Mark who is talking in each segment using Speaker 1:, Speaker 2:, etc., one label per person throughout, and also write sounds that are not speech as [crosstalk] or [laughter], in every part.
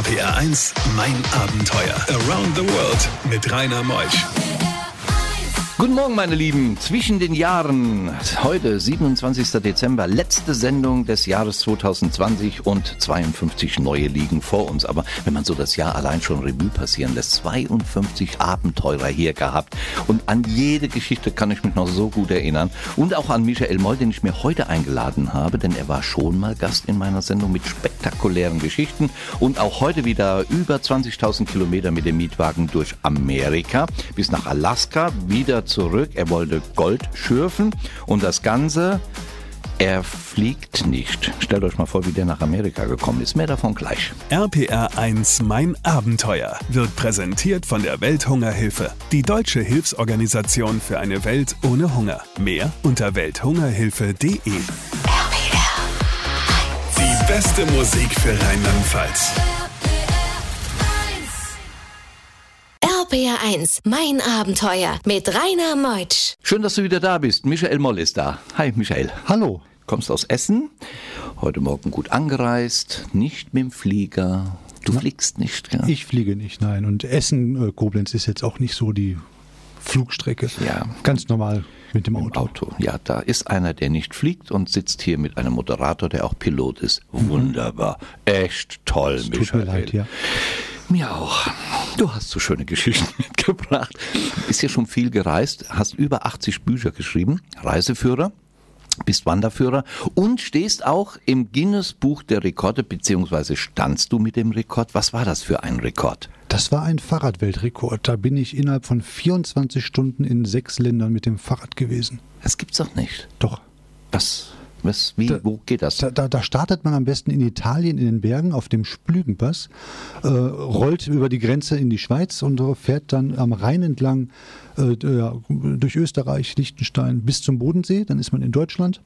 Speaker 1: RPR 1, mein Abenteuer. Around the World mit Rainer Meusch.
Speaker 2: Guten Morgen, meine Lieben. Zwischen den Jahren, heute 27. Dezember, letzte Sendung des Jahres 2020 und 52 neue liegen vor uns. Aber wenn man so das Jahr allein schon Revue passieren lässt, 52 Abenteurer hier gehabt. Und an jede Geschichte kann ich mich noch so gut erinnern. Und auch an Michael Moll, den ich mir heute eingeladen habe, denn er war schon mal Gast in meiner Sendung mit spektakulären Geschichten. Und auch heute wieder über 20.000 Kilometer mit dem Mietwagen durch Amerika bis nach Alaska, wieder zurück. Er wollte Gold schürfen und das Ganze, er fliegt nicht. Stellt euch mal vor, wie der nach Amerika gekommen ist. Mehr davon gleich.
Speaker 1: RPR 1 Mein Abenteuer wird präsentiert von der Welthungerhilfe, die deutsche Hilfsorganisation für eine Welt ohne Hunger. Mehr unter welthungerhilfe.de. Die beste Musik für Rheinland-Pfalz.
Speaker 3: RPR1, mein Abenteuer mit Rainer Meutsch.
Speaker 2: Schön, dass du wieder da bist. Michael Moll ist da. Hi, Michael.
Speaker 4: Hallo.
Speaker 2: Kommst aus Essen, heute Morgen gut angereist, nicht mit dem Flieger. Du fliegst nicht, ja?
Speaker 4: Ich fliege nicht, nein. Und Essen, äh, Koblenz ist jetzt auch nicht so die Flugstrecke.
Speaker 2: Ja.
Speaker 4: Ganz normal mit dem Auto.
Speaker 2: Auto. Ja, da ist einer, der nicht fliegt und sitzt hier mit einem Moderator, der auch Pilot ist. Wunderbar. Echt toll,
Speaker 4: Es
Speaker 2: Michael.
Speaker 4: tut mir leid, ja.
Speaker 2: Mir auch. Du hast so schöne Geschichten [laughs] mitgebracht. Bist ja schon viel gereist, hast über 80 Bücher geschrieben, Reiseführer, bist Wanderführer und stehst auch im Guinness Buch der Rekorde, beziehungsweise standst du mit dem Rekord. Was war das für ein Rekord?
Speaker 4: Das war ein Fahrradweltrekord. Da bin ich innerhalb von 24 Stunden in sechs Ländern mit dem Fahrrad gewesen.
Speaker 2: Das gibt's doch nicht.
Speaker 4: Doch.
Speaker 2: Was, was, wie,
Speaker 4: Da-
Speaker 2: wo geht das?
Speaker 4: Da, da, da startet man am besten in Italien in den Bergen auf dem Splügenpass, äh, rollt über die Grenze in die Schweiz und äh, fährt dann am Rhein entlang äh, durch Österreich, Liechtenstein bis zum Bodensee. Dann ist man in Deutschland.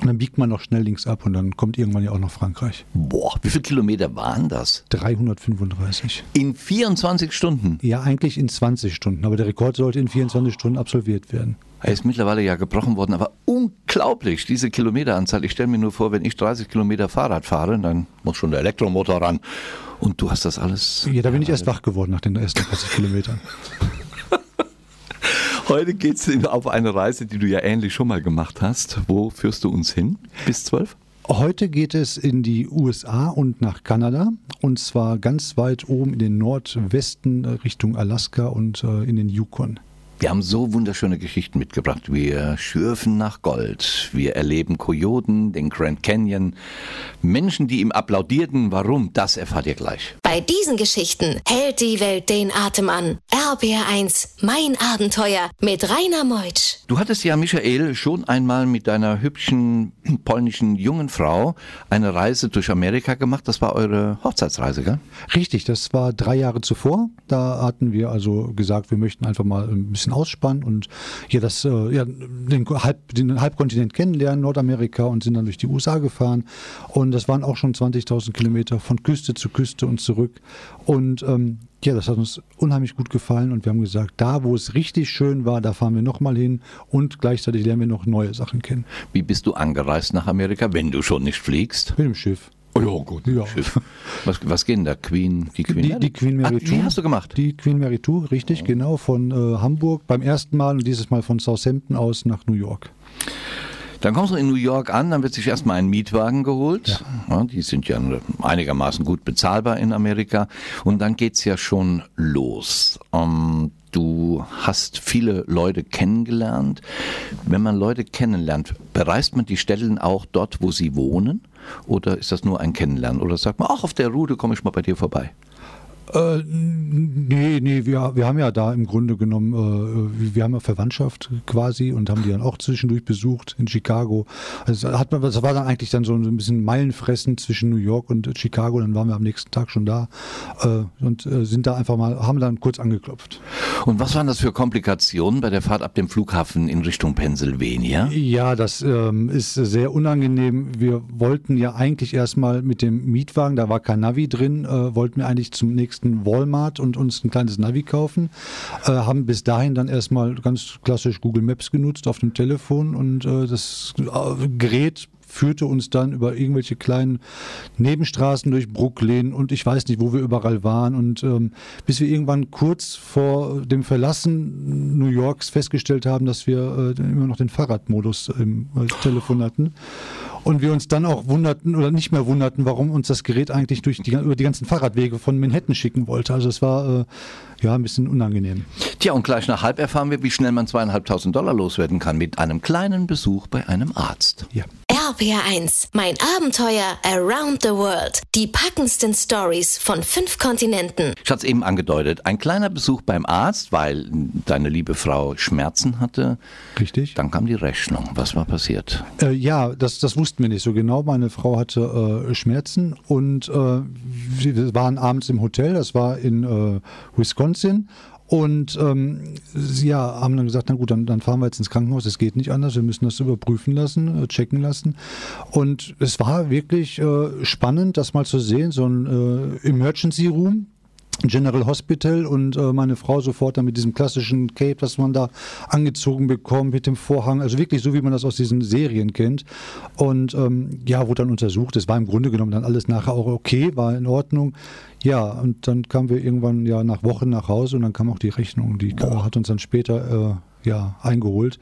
Speaker 4: Und dann biegt man noch schnell links ab und dann kommt irgendwann ja auch noch Frankreich.
Speaker 2: Boah, wie viele Kilometer waren das?
Speaker 4: 335.
Speaker 2: In 24 Stunden.
Speaker 4: Ja, eigentlich in 20 Stunden, aber der Rekord sollte in 24 Stunden absolviert werden.
Speaker 2: Er ist mittlerweile ja gebrochen worden, aber unglaublich, diese Kilometeranzahl. Ich stelle mir nur vor, wenn ich 30 Kilometer Fahrrad fahre, dann muss schon der Elektromotor ran. Und du hast das alles.
Speaker 4: Ja, da bin ich erst wach geworden nach den ersten 30 Kilometern. [laughs]
Speaker 2: Heute geht's in- auf eine Reise, die du ja ähnlich schon mal gemacht hast. Wo führst du uns hin? Bis zwölf?
Speaker 4: Heute geht es in die USA und nach Kanada und zwar ganz weit oben in den Nordwesten äh, Richtung Alaska und äh, in den Yukon.
Speaker 2: Wir haben so wunderschöne Geschichten mitgebracht. Wir schürfen nach Gold. Wir erleben Kojoten, den Grand Canyon. Menschen, die ihm applaudierten. Warum? Das erfahrt ihr gleich.
Speaker 3: Bei diesen Geschichten hält die Welt den Atem an. RPR1, mein Abenteuer mit Rainer Meutsch.
Speaker 2: Du hattest ja, Michael, schon einmal mit deiner hübschen [clears throat] polnischen jungen Frau eine Reise durch Amerika gemacht. Das war eure Hochzeitsreise, gell?
Speaker 4: Richtig, das war drei Jahre zuvor. Da hatten wir also gesagt, wir möchten einfach mal ein bisschen ausspannen und hier das, äh, ja, den, Halb, den Halbkontinent kennenlernen, Nordamerika und sind dann durch die USA gefahren. Und das waren auch schon 20.000 Kilometer von Küste zu Küste und zurück. Und ähm, ja, das hat uns unheimlich gut gefallen und wir haben gesagt, da wo es richtig schön war, da fahren wir nochmal hin und gleichzeitig lernen wir noch neue Sachen kennen.
Speaker 2: Wie bist du angereist nach Amerika, wenn du schon nicht fliegst?
Speaker 4: Mit dem Schiff.
Speaker 2: Oh ja, gut.
Speaker 4: Ja. [laughs]
Speaker 2: Was, was geht denn da? Queen, die Queen
Speaker 4: Die,
Speaker 2: Mary?
Speaker 4: die Queen Mary
Speaker 2: Ah, Wie hast du gemacht?
Speaker 4: Die Queen Mary 2, richtig, genau, von äh, Hamburg beim ersten Mal und dieses Mal von Southampton aus nach New York.
Speaker 2: Dann kommst du in New York an, dann wird sich erstmal ein Mietwagen geholt. Ja. die sind ja einigermaßen gut bezahlbar in Amerika. Und dann geht's ja schon los. Ähm, du hast viele Leute kennengelernt. Wenn man Leute kennenlernt, bereist man die Stellen auch dort, wo sie wohnen? Oder ist das nur ein Kennenlernen? Oder sagt man, ach, auf der Route komme ich mal bei dir vorbei?
Speaker 4: Äh, nee, nee, wir, wir haben ja da im Grunde genommen, äh, wir haben ja Verwandtschaft quasi und haben die dann auch zwischendurch besucht in Chicago. Also hat man, das war dann eigentlich dann so ein bisschen Meilenfressen zwischen New York und Chicago. Dann waren wir am nächsten Tag schon da äh, und äh, sind da einfach mal, haben dann kurz angeklopft.
Speaker 2: Und was waren das für Komplikationen bei der Fahrt ab dem Flughafen in Richtung Pennsylvania?
Speaker 4: Ja, das ähm, ist sehr unangenehm. Wir wollten ja eigentlich erstmal mit dem Mietwagen, da war kein Navi drin, äh, wollten wir eigentlich zum nächsten Walmart und uns ein kleines Navi kaufen. Äh, haben bis dahin dann erstmal ganz klassisch Google Maps genutzt auf dem Telefon und äh, das äh, Gerät führte uns dann über irgendwelche kleinen Nebenstraßen durch Brooklyn und ich weiß nicht, wo wir überall waren. Und ähm, bis wir irgendwann kurz vor dem Verlassen New Yorks festgestellt haben, dass wir äh, immer noch den Fahrradmodus im äh, Telefon hatten. Und wir uns dann auch wunderten oder nicht mehr wunderten, warum uns das Gerät eigentlich durch die, über die ganzen Fahrradwege von Manhattan schicken wollte. Also es war äh, ja ein bisschen unangenehm.
Speaker 2: Tja, und gleich nach halb erfahren wir, wie schnell man zweieinhalbtausend Dollar loswerden kann mit einem kleinen Besuch bei einem Arzt.
Speaker 3: Ja. RPR1, mein Abenteuer Around the World. Die packendsten Stories von fünf Kontinenten.
Speaker 2: Ich hatte es eben angedeutet. Ein kleiner Besuch beim Arzt, weil deine liebe Frau Schmerzen hatte.
Speaker 4: Richtig.
Speaker 2: Dann kam die Rechnung. Was war passiert?
Speaker 4: Äh, ja, das, das wussten wir nicht so genau. Meine Frau hatte äh, Schmerzen und äh, wir waren abends im Hotel. Das war in äh, Wisconsin. Und ähm, sie ja, haben dann gesagt, na gut, dann, dann fahren wir jetzt ins Krankenhaus, es geht nicht anders, wir müssen das überprüfen lassen, äh, checken lassen. Und es war wirklich äh, spannend, das mal zu sehen, so ein äh, Emergency Room, General Hospital und äh, meine Frau sofort dann mit diesem klassischen Cape, was man da angezogen bekommt, mit dem Vorhang, also wirklich so, wie man das aus diesen Serien kennt. Und ähm, ja, wurde dann untersucht. Es war im Grunde genommen dann alles nachher auch okay, war in Ordnung. Ja, und dann kamen wir irgendwann ja nach Wochen nach Hause und dann kam auch die Rechnung. Die Boah. hat uns dann später äh, ja, eingeholt,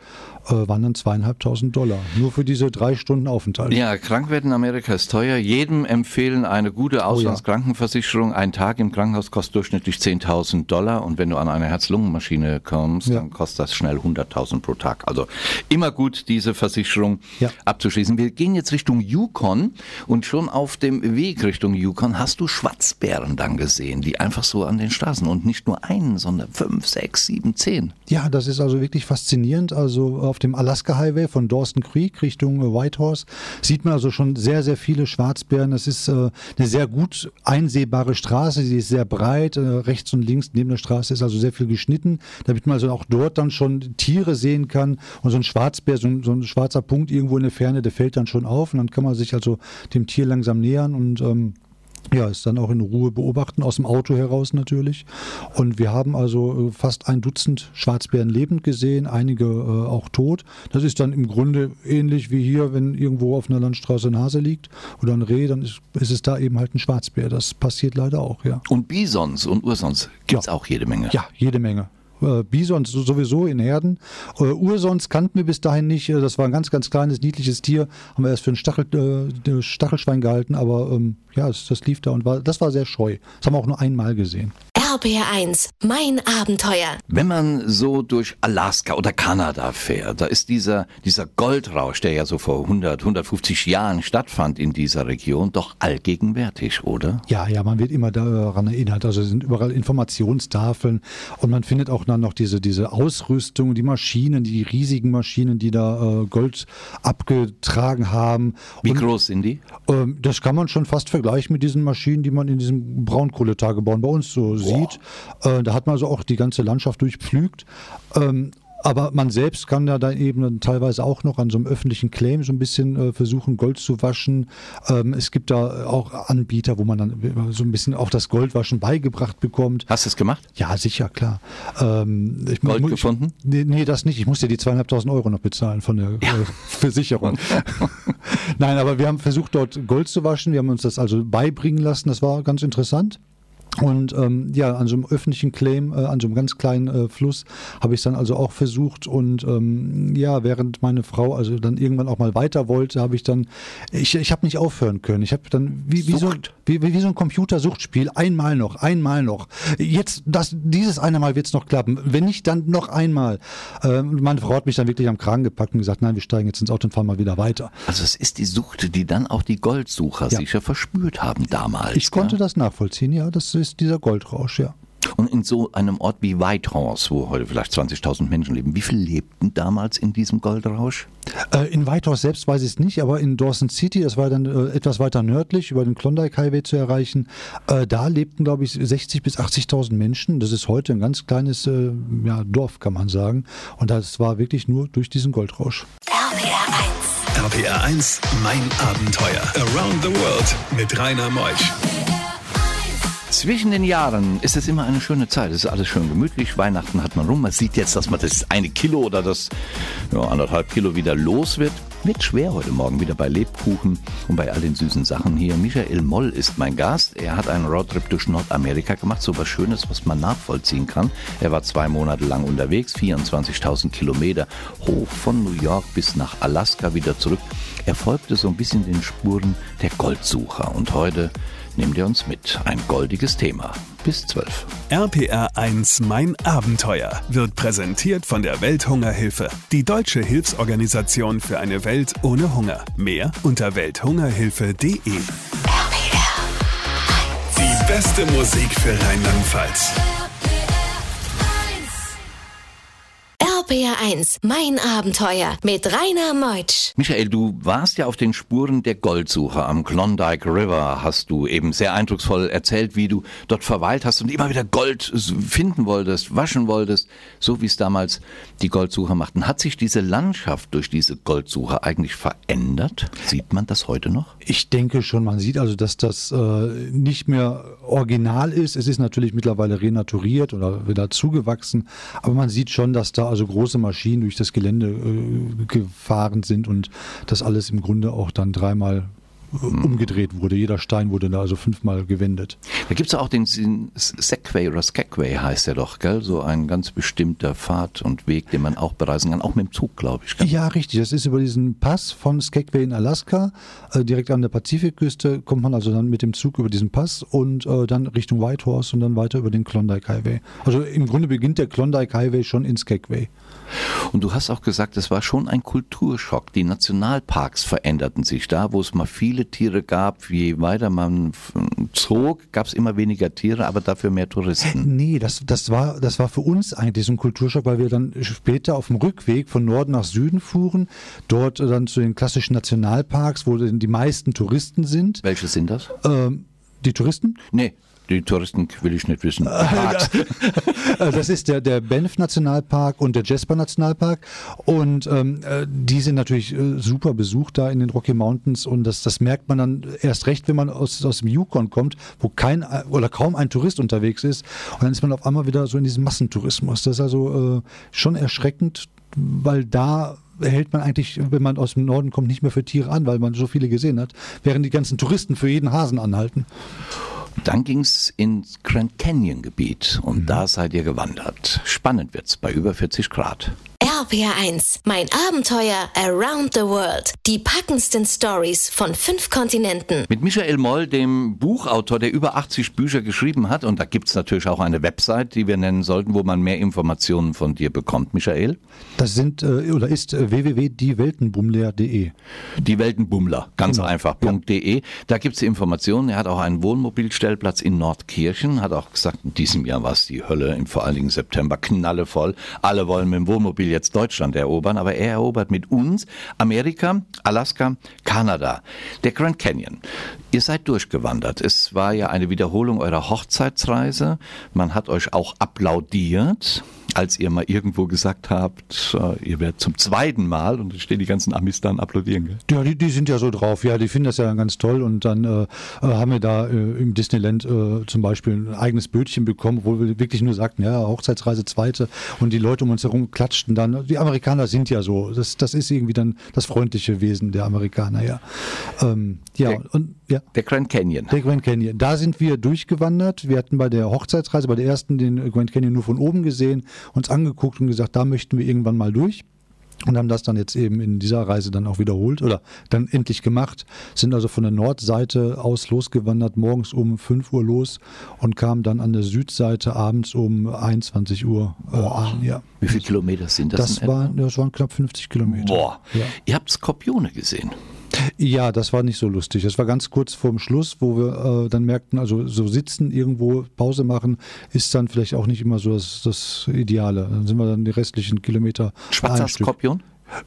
Speaker 4: waren dann zweieinhalbtausend Dollar. Nur für diese drei Stunden Aufenthalt.
Speaker 2: Ja, krank werden in Amerika ist teuer. Jedem empfehlen eine gute Auslandskrankenversicherung. Ein Tag im Krankenhaus kostet durchschnittlich 10.000 Dollar und wenn du an eine Herz-Lungen-Maschine kommst, ja. dann kostet das schnell 100.000 pro Tag. Also immer gut, diese Versicherung ja. abzuschließen. Wir gehen jetzt Richtung Yukon und schon auf dem Weg Richtung Yukon hast du Schwarzbären dann gesehen, die einfach so an den Straßen und nicht nur einen, sondern fünf, sechs, sieben, zehn.
Speaker 4: Ja, das ist also wirklich wirklich faszinierend. Also auf dem Alaska Highway von Dawson Creek Richtung äh, Whitehorse sieht man also schon sehr, sehr viele Schwarzbären. Das ist äh, eine sehr gut einsehbare Straße. Sie ist sehr breit. Äh, rechts und links neben der Straße ist also sehr viel geschnitten, damit man also auch dort dann schon Tiere sehen kann. Und so ein Schwarzbär, so ein, so ein schwarzer Punkt irgendwo in der Ferne, der fällt dann schon auf. Und dann kann man sich also dem Tier langsam nähern und ähm, ja, ist dann auch in Ruhe beobachten, aus dem Auto heraus natürlich. Und wir haben also äh, fast ein Dutzend Schwarzbären lebend gesehen, einige äh, auch tot. Das ist dann im Grunde ähnlich wie hier, wenn irgendwo auf einer Landstraße ein Hase liegt oder ein Reh, dann ist, ist es da eben halt ein Schwarzbär. Das passiert leider auch, ja.
Speaker 2: Und Bisons und Ursons gibt es ja. auch jede Menge.
Speaker 4: Ja, jede Menge äh, Bisons sowieso in Herden. Äh, Ursons kannten wir bis dahin nicht. Äh, das war ein ganz, ganz kleines, niedliches Tier. Haben wir erst für ein Stachel, äh, Stachelschwein gehalten, aber ähm, ja, das, das, lief da und war, das war sehr scheu. Das haben wir auch nur einmal gesehen.
Speaker 3: RBR1, mein Abenteuer.
Speaker 2: Wenn man so durch Alaska oder Kanada fährt, da ist dieser, dieser Goldrausch, der ja so vor 100, 150 Jahren stattfand in dieser Region, doch allgegenwärtig, oder?
Speaker 4: Ja, ja, man wird immer daran erinnert. Also es sind überall Informationstafeln und man findet auch dann noch diese, diese Ausrüstung, die Maschinen, die riesigen Maschinen, die da äh, Gold abgetragen haben.
Speaker 2: Wie und, groß sind die?
Speaker 4: Äh, das kann man schon fast vergleichen mit diesen Maschinen, die man in diesem Braunkohletagebau bei uns so sieht sieht. Äh, da hat man also auch die ganze Landschaft durchpflügt. Ähm, aber man selbst kann ja da eben teilweise auch noch an so einem öffentlichen Claim so ein bisschen äh, versuchen, Gold zu waschen. Ähm, es gibt da auch Anbieter, wo man dann so ein bisschen auch das Goldwaschen beigebracht bekommt.
Speaker 2: Hast du es gemacht?
Speaker 4: Ja, sicher, klar. Ähm,
Speaker 2: ich, Gold ich, gefunden?
Speaker 4: Nee, nee, das nicht. Ich musste die zweieinhalbtausend Euro noch bezahlen von der ja. äh, Versicherung. [laughs] Nein, aber wir haben versucht, dort Gold zu waschen. Wir haben uns das also beibringen lassen. Das war ganz interessant. Und ähm, ja, an so einem öffentlichen Claim, äh, an so einem ganz kleinen äh, Fluss, habe ich es dann also auch versucht. Und ähm, ja, während meine Frau also dann irgendwann auch mal weiter wollte, habe ich dann, ich, ich habe nicht aufhören können. Ich habe dann wie, wie, so, wie, wie so ein Computersuchtspiel, einmal noch, einmal noch. Jetzt, das, dieses eine Mal wird es noch klappen. Wenn nicht, dann noch einmal. Äh, meine Frau hat mich dann wirklich am Kragen gepackt und gesagt, nein, wir steigen jetzt ins Auto und fahren mal wieder weiter.
Speaker 2: Also es ist die Sucht, die dann auch die Goldsucher ja. sicher verspürt haben damals.
Speaker 4: Ich konnte das nachvollziehen, ja, das ist ist dieser Goldrausch, ja.
Speaker 2: Und in so einem Ort wie Whitehorse, wo heute vielleicht 20.000 Menschen leben, wie viel lebten damals in diesem Goldrausch?
Speaker 4: Äh, in Whitehorse selbst weiß ich es nicht, aber in Dawson City, das war dann äh, etwas weiter nördlich, über den Klondike Highway zu erreichen, äh, da lebten, glaube ich, 60.000 bis 80.000 Menschen. Das ist heute ein ganz kleines äh, ja, Dorf, kann man sagen. Und das war wirklich nur durch diesen Goldrausch.
Speaker 1: RPR 1. RPR 1, mein Abenteuer. Around the World mit Rainer Meusch.
Speaker 2: Zwischen den Jahren ist es immer eine schöne Zeit. Es ist alles schön gemütlich. Weihnachten hat man rum. Man sieht jetzt, dass man das eine Kilo oder das ja, anderthalb Kilo wieder los wird. Wird schwer heute Morgen wieder bei Lebkuchen und bei all den süßen Sachen hier. Michael Moll ist mein Gast. Er hat einen Roadtrip durch Nordamerika gemacht, so was Schönes, was man nachvollziehen kann. Er war zwei Monate lang unterwegs, 24.000 Kilometer hoch von New York bis nach Alaska wieder zurück. Er folgte so ein bisschen den Spuren der Goldsucher und heute nimmt er uns mit. Ein goldiges Thema. Bis 12.
Speaker 1: RPR 1 Mein Abenteuer wird präsentiert von der Welthungerhilfe, die deutsche Hilfsorganisation für eine Welt ohne Hunger. Mehr unter welthungerhilfe.de. Die beste Musik für Rheinland-Pfalz.
Speaker 3: RPR1, mein Abenteuer mit Rainer Meutsch.
Speaker 2: Michael, du warst ja auf den Spuren der Goldsuche am Klondike River, hast du eben sehr eindrucksvoll erzählt, wie du dort verweilt hast und immer wieder Gold finden wolltest, waschen wolltest, so wie es damals die Goldsucher machten. Hat sich diese Landschaft durch diese Goldsuche eigentlich verändert? Sieht man das heute noch?
Speaker 4: Ich denke schon, man sieht also, dass das äh, nicht mehr original ist. Es ist natürlich mittlerweile renaturiert oder wieder zugewachsen, aber man sieht schon, dass da also große Maschinen durch das Gelände äh, gefahren sind und das alles im Grunde auch dann dreimal umgedreht wurde. Jeder Stein wurde da also fünfmal gewendet.
Speaker 2: Da gibt es auch den Segway oder Skagway heißt der doch, gell? So ein ganz bestimmter Pfad und Weg, den man auch bereisen kann, auch mit dem Zug, glaube ich.
Speaker 4: Gell? Ja, richtig. Das ist über diesen Pass von Skagway in Alaska, äh, direkt an der Pazifikküste, kommt man also dann mit dem Zug über diesen Pass und äh, dann Richtung Whitehorse und dann weiter über den Klondike Highway. Also im Grunde beginnt der Klondike Highway schon in Skagway.
Speaker 2: Und du hast auch gesagt, es war schon ein Kulturschock. Die Nationalparks veränderten sich da, wo es mal viele Tiere gab. Je weiter man zog, gab es immer weniger Tiere, aber dafür mehr Touristen. [laughs]
Speaker 4: Nee, das, das, war, das war für uns eigentlich so ein Kulturschock, weil wir dann später auf dem Rückweg von Norden nach Süden fuhren, dort dann zu den klassischen Nationalparks, wo die meisten Touristen sind.
Speaker 2: Welche sind das?
Speaker 4: Ähm, die Touristen?
Speaker 2: Nee, die Touristen will ich nicht wissen. [laughs]
Speaker 4: das ist der, der Banff Nationalpark und der Jasper Nationalpark. Und ähm, äh, die sind natürlich äh, super besucht da in den Rocky Mountains. Und das, das merkt man dann erst recht, wenn man aus, aus dem Yukon kommt, wo kein oder kaum ein Tourist unterwegs ist. Und dann ist man auf einmal wieder so in diesem Massentourismus. Das ist also äh, schon erschreckend, weil da hält man eigentlich, wenn man aus dem Norden kommt, nicht mehr für Tiere an, weil man so viele gesehen hat, während die ganzen Touristen für jeden Hasen anhalten.
Speaker 2: Dann ging es ins Grand Canyon Gebiet und mhm. da seid ihr gewandert. Spannend wird's bei über 40 Grad.
Speaker 3: RPR1, mein Abenteuer Around the World. Die packendsten Stories von fünf Kontinenten.
Speaker 2: Mit Michael Moll, dem Buchautor, der über 80 Bücher geschrieben hat. Und da gibt es natürlich auch eine Website, die wir nennen sollten, wo man mehr Informationen von dir bekommt, Michael.
Speaker 4: Das sind äh, oder ist äh, www.dieweltenbummler.de.
Speaker 2: Die Weltenbummler, ganz genau. einfach, ja. .de. Da gibt es Informationen. Er hat auch einen Wohnmobilstellplatz in Nordkirchen, hat auch gesagt, in diesem Jahr war es die Hölle, vor allen Dingen September, knallevoll. Alle wollen mit dem Wohnmobil jetzt Deutschland erobern, aber er erobert mit uns Amerika, Alaska, Kanada, der Grand Canyon. Ihr seid durchgewandert. Es war ja eine Wiederholung eurer Hochzeitsreise. Man hat euch auch applaudiert als ihr mal irgendwo gesagt habt, äh, ihr werdet zum zweiten Mal und da stehen die ganzen Amis dann applaudieren. Gell?
Speaker 4: Ja, die, die sind ja so drauf. Ja, die finden das ja ganz toll und dann äh, äh haben wir da äh, im Disneyland äh, zum Beispiel ein eigenes Bötchen bekommen, wo wir wirklich nur sagten, ja, Hochzeitsreise zweite und die Leute um uns herum klatschten dann. Die Amerikaner sind ja so. Das, das ist irgendwie dann das freundliche Wesen der Amerikaner, ja. Ähm, ja,
Speaker 2: der, und, ja. Der Grand Canyon.
Speaker 4: Der Grand Canyon. Da sind wir durchgewandert. Wir hatten bei der Hochzeitsreise, bei der ersten, den Grand Canyon nur von oben gesehen uns angeguckt und gesagt, da möchten wir irgendwann mal durch und haben das dann jetzt eben in dieser Reise dann auch wiederholt oder dann endlich gemacht, sind also von der Nordseite aus losgewandert, morgens um 5 Uhr los und kamen dann an der Südseite abends um 21 Uhr äh, an. Ja.
Speaker 2: Wie viele Kilometer sind das?
Speaker 4: Das, war, das waren knapp 50 Kilometer.
Speaker 2: Boah. Ja. Ihr habt Skorpione gesehen.
Speaker 4: Ja, das war nicht so lustig. Das war ganz kurz vorm Schluss, wo wir äh, dann merkten, also so sitzen irgendwo, Pause machen, ist dann vielleicht auch nicht immer so das, das Ideale. Dann sind wir dann die restlichen Kilometer.
Speaker 2: Schwarzer Skorpion?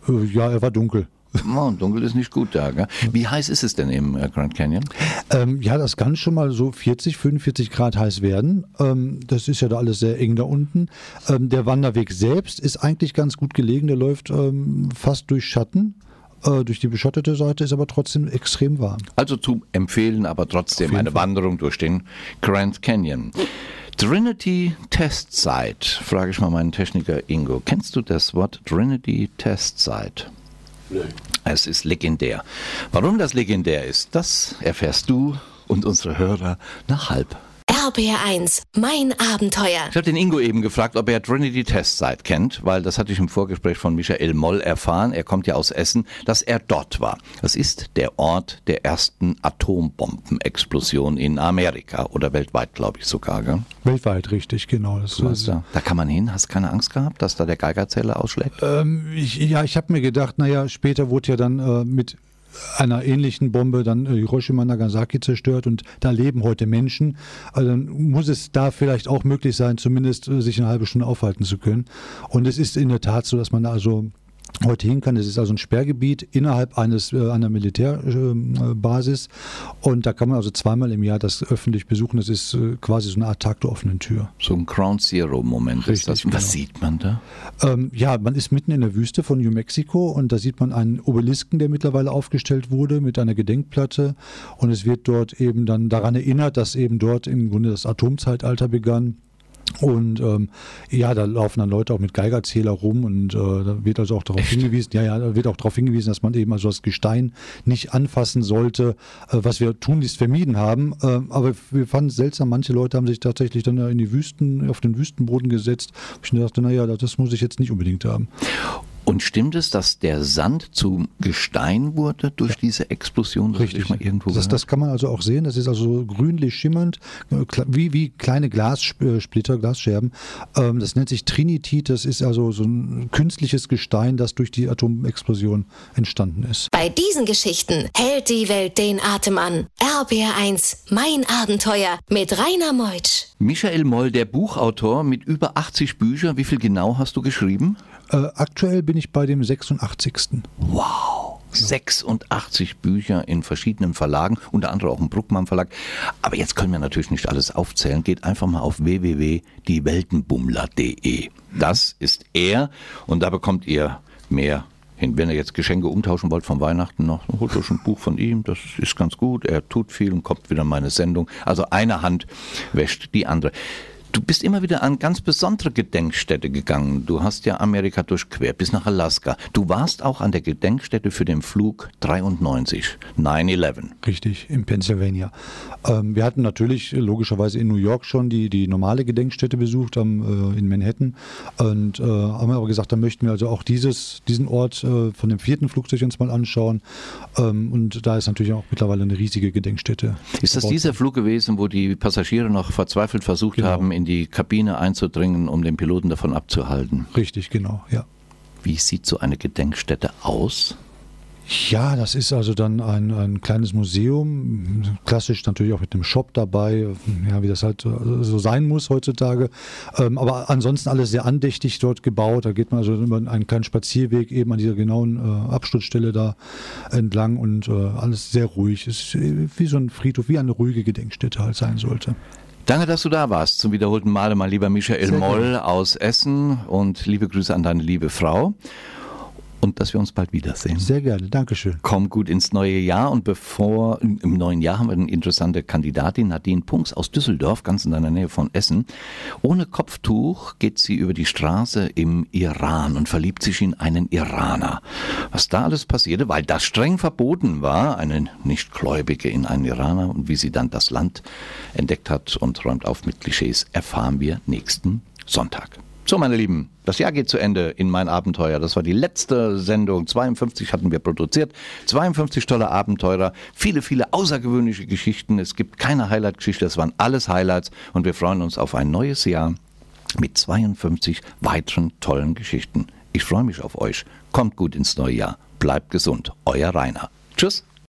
Speaker 4: Äh, ja, er war dunkel.
Speaker 2: Oh, dunkel ist nicht gut da. Gell? Wie heiß ist es denn im äh, Grand Canyon?
Speaker 4: Ähm, ja, das kann schon mal so 40, 45 Grad heiß werden. Ähm, das ist ja da alles sehr eng da unten. Ähm, der Wanderweg selbst ist eigentlich ganz gut gelegen. Der läuft ähm, fast durch Schatten. Äh, durch die beschottete Seite ist aber trotzdem extrem warm.
Speaker 2: Also zu empfehlen, aber trotzdem eine Fall. Wanderung durch den Grand Canyon. Trinity Test Site, frage ich mal meinen Techniker Ingo. Kennst du das Wort Trinity Test Site? Nee. Es ist legendär. Warum das legendär ist, das erfährst du und unsere Hörer nach halb
Speaker 3: RBR1, mein Abenteuer.
Speaker 2: Ich habe den Ingo eben gefragt, ob er Trinity Test Site kennt, weil das hatte ich im Vorgespräch von Michael Moll erfahren. Er kommt ja aus Essen, dass er dort war. Das ist der Ort der ersten Atombombenexplosion in Amerika oder weltweit, glaube ich sogar. Gell?
Speaker 4: Weltweit, richtig, genau.
Speaker 2: Das ist, da. da kann man hin. Hast keine Angst gehabt, dass da der Geigerzähler ausschlägt?
Speaker 4: Ähm, ich, ja, ich habe mir gedacht, naja, später wurde ja dann äh, mit einer ähnlichen Bombe dann äh, Hiroshima Nagasaki zerstört und da leben heute Menschen. Also dann muss es da vielleicht auch möglich sein, zumindest äh, sich eine halbe Stunde aufhalten zu können. Und es ist in der Tat so, dass man also heute hin kann. Es ist also ein Sperrgebiet innerhalb eines äh, einer Militärbasis und da kann man also zweimal im Jahr das öffentlich besuchen. Das ist äh, quasi so eine Art Tag der offenen Tür.
Speaker 2: So ein Ground Zero Moment Richtig, ist das. Was genau. sieht man da?
Speaker 4: Ähm, ja, man ist mitten in der Wüste von New Mexico und da sieht man einen Obelisken, der mittlerweile aufgestellt wurde mit einer Gedenkplatte und es wird dort eben dann daran erinnert, dass eben dort im Grunde das Atomzeitalter begann. Und ähm, ja, da laufen dann Leute auch mit Geigerzähler rum und äh, da wird also auch darauf Echt? hingewiesen, ja, ja, da wird auch darauf hingewiesen, dass man eben also das Gestein nicht anfassen sollte, äh, was wir tunlichst vermieden haben. Äh, aber wir fanden es seltsam, manche Leute haben sich tatsächlich dann in die Wüsten, auf den Wüstenboden gesetzt. Ich dachte, naja, das muss ich jetzt nicht unbedingt haben.
Speaker 2: Und stimmt es, dass der Sand zum Gestein wurde durch ja. diese Explosion?
Speaker 4: Das Richtig. Mal irgendwo das, das, kann man also auch sehen. Das ist also grünlich schimmernd, wie, wie kleine Glassplitter, Glasscherben. Ähm, das nennt sich Trinitit. Das ist also so ein künstliches Gestein, das durch die Atomexplosion entstanden ist.
Speaker 3: Bei diesen Geschichten hält die Welt den Atem an. RBR1, mein Abenteuer mit Rainer Meutsch.
Speaker 2: Michael Moll, der Buchautor mit über 80 Büchern. Wie viel genau hast du geschrieben?
Speaker 4: Äh, aktuell bin ich bei dem 86.
Speaker 2: Wow. 86 Bücher in verschiedenen Verlagen, unter anderem auch im Bruckmann Verlag. Aber jetzt können wir natürlich nicht alles aufzählen. Geht einfach mal auf www.dieweltenbummler.de. Das ist er und da bekommt ihr mehr hin. Wenn ihr jetzt Geschenke umtauschen wollt von Weihnachten noch, holt euch ein Buch von ihm, das ist ganz gut. Er tut viel und kommt wieder in meine Sendung. Also eine Hand wäscht die andere. Du bist immer wieder an ganz besondere Gedenkstätte gegangen. Du hast ja Amerika durchquert bis nach Alaska. Du warst auch an der Gedenkstätte für den Flug 93, 9-11.
Speaker 4: Richtig, in Pennsylvania. Ähm, wir hatten natürlich logischerweise in New York schon die, die normale Gedenkstätte besucht, am, äh, in Manhattan. Und äh, haben aber gesagt, da möchten wir also auch dieses, diesen Ort äh, von dem vierten Flugzeug uns mal anschauen. Ähm, und da ist natürlich auch mittlerweile eine riesige Gedenkstätte.
Speaker 2: Ist das dieser Flug gewesen, wo die Passagiere noch verzweifelt versucht genau. haben, in die Kabine einzudringen, um den Piloten davon abzuhalten.
Speaker 4: Richtig, genau, ja.
Speaker 2: Wie sieht so eine Gedenkstätte aus?
Speaker 4: Ja, das ist also dann ein, ein kleines Museum, klassisch natürlich auch mit einem Shop dabei, ja, wie das halt so sein muss heutzutage. Ähm, aber ansonsten alles sehr andächtig dort gebaut. Da geht man also über einen kleinen Spazierweg eben an dieser genauen äh, Absturzstelle da entlang und äh, alles sehr ruhig. Es ist wie so ein Friedhof, wie eine ruhige Gedenkstätte halt sein sollte.
Speaker 2: Danke, dass du da warst. Zum wiederholten Male mal lieber Michael Moll aus Essen und liebe Grüße an deine liebe Frau und dass wir uns bald wiedersehen.
Speaker 4: Sehr gerne, Dankeschön.
Speaker 2: Komm gut ins neue Jahr und bevor, im neuen Jahr haben wir eine interessante Kandidatin, Nadine Punks aus Düsseldorf, ganz in deiner Nähe von Essen. Ohne Kopftuch geht sie über die Straße im Iran und verliebt sich in einen Iraner. Was da alles passierte, weil das streng verboten war, eine Nichtgläubige in einen Iraner und wie sie dann das Land entdeckt hat und räumt auf mit Klischees, erfahren wir nächsten Sonntag. So, meine Lieben, das Jahr geht zu Ende in mein Abenteuer. Das war die letzte Sendung. 52 hatten wir produziert. 52 tolle Abenteurer. Viele, viele außergewöhnliche Geschichten. Es gibt keine Highlight-Geschichte. Es waren alles Highlights. Und wir freuen uns auf ein neues Jahr mit 52 weiteren tollen Geschichten. Ich freue mich auf euch. Kommt gut ins neue Jahr. Bleibt gesund. Euer Rainer. Tschüss.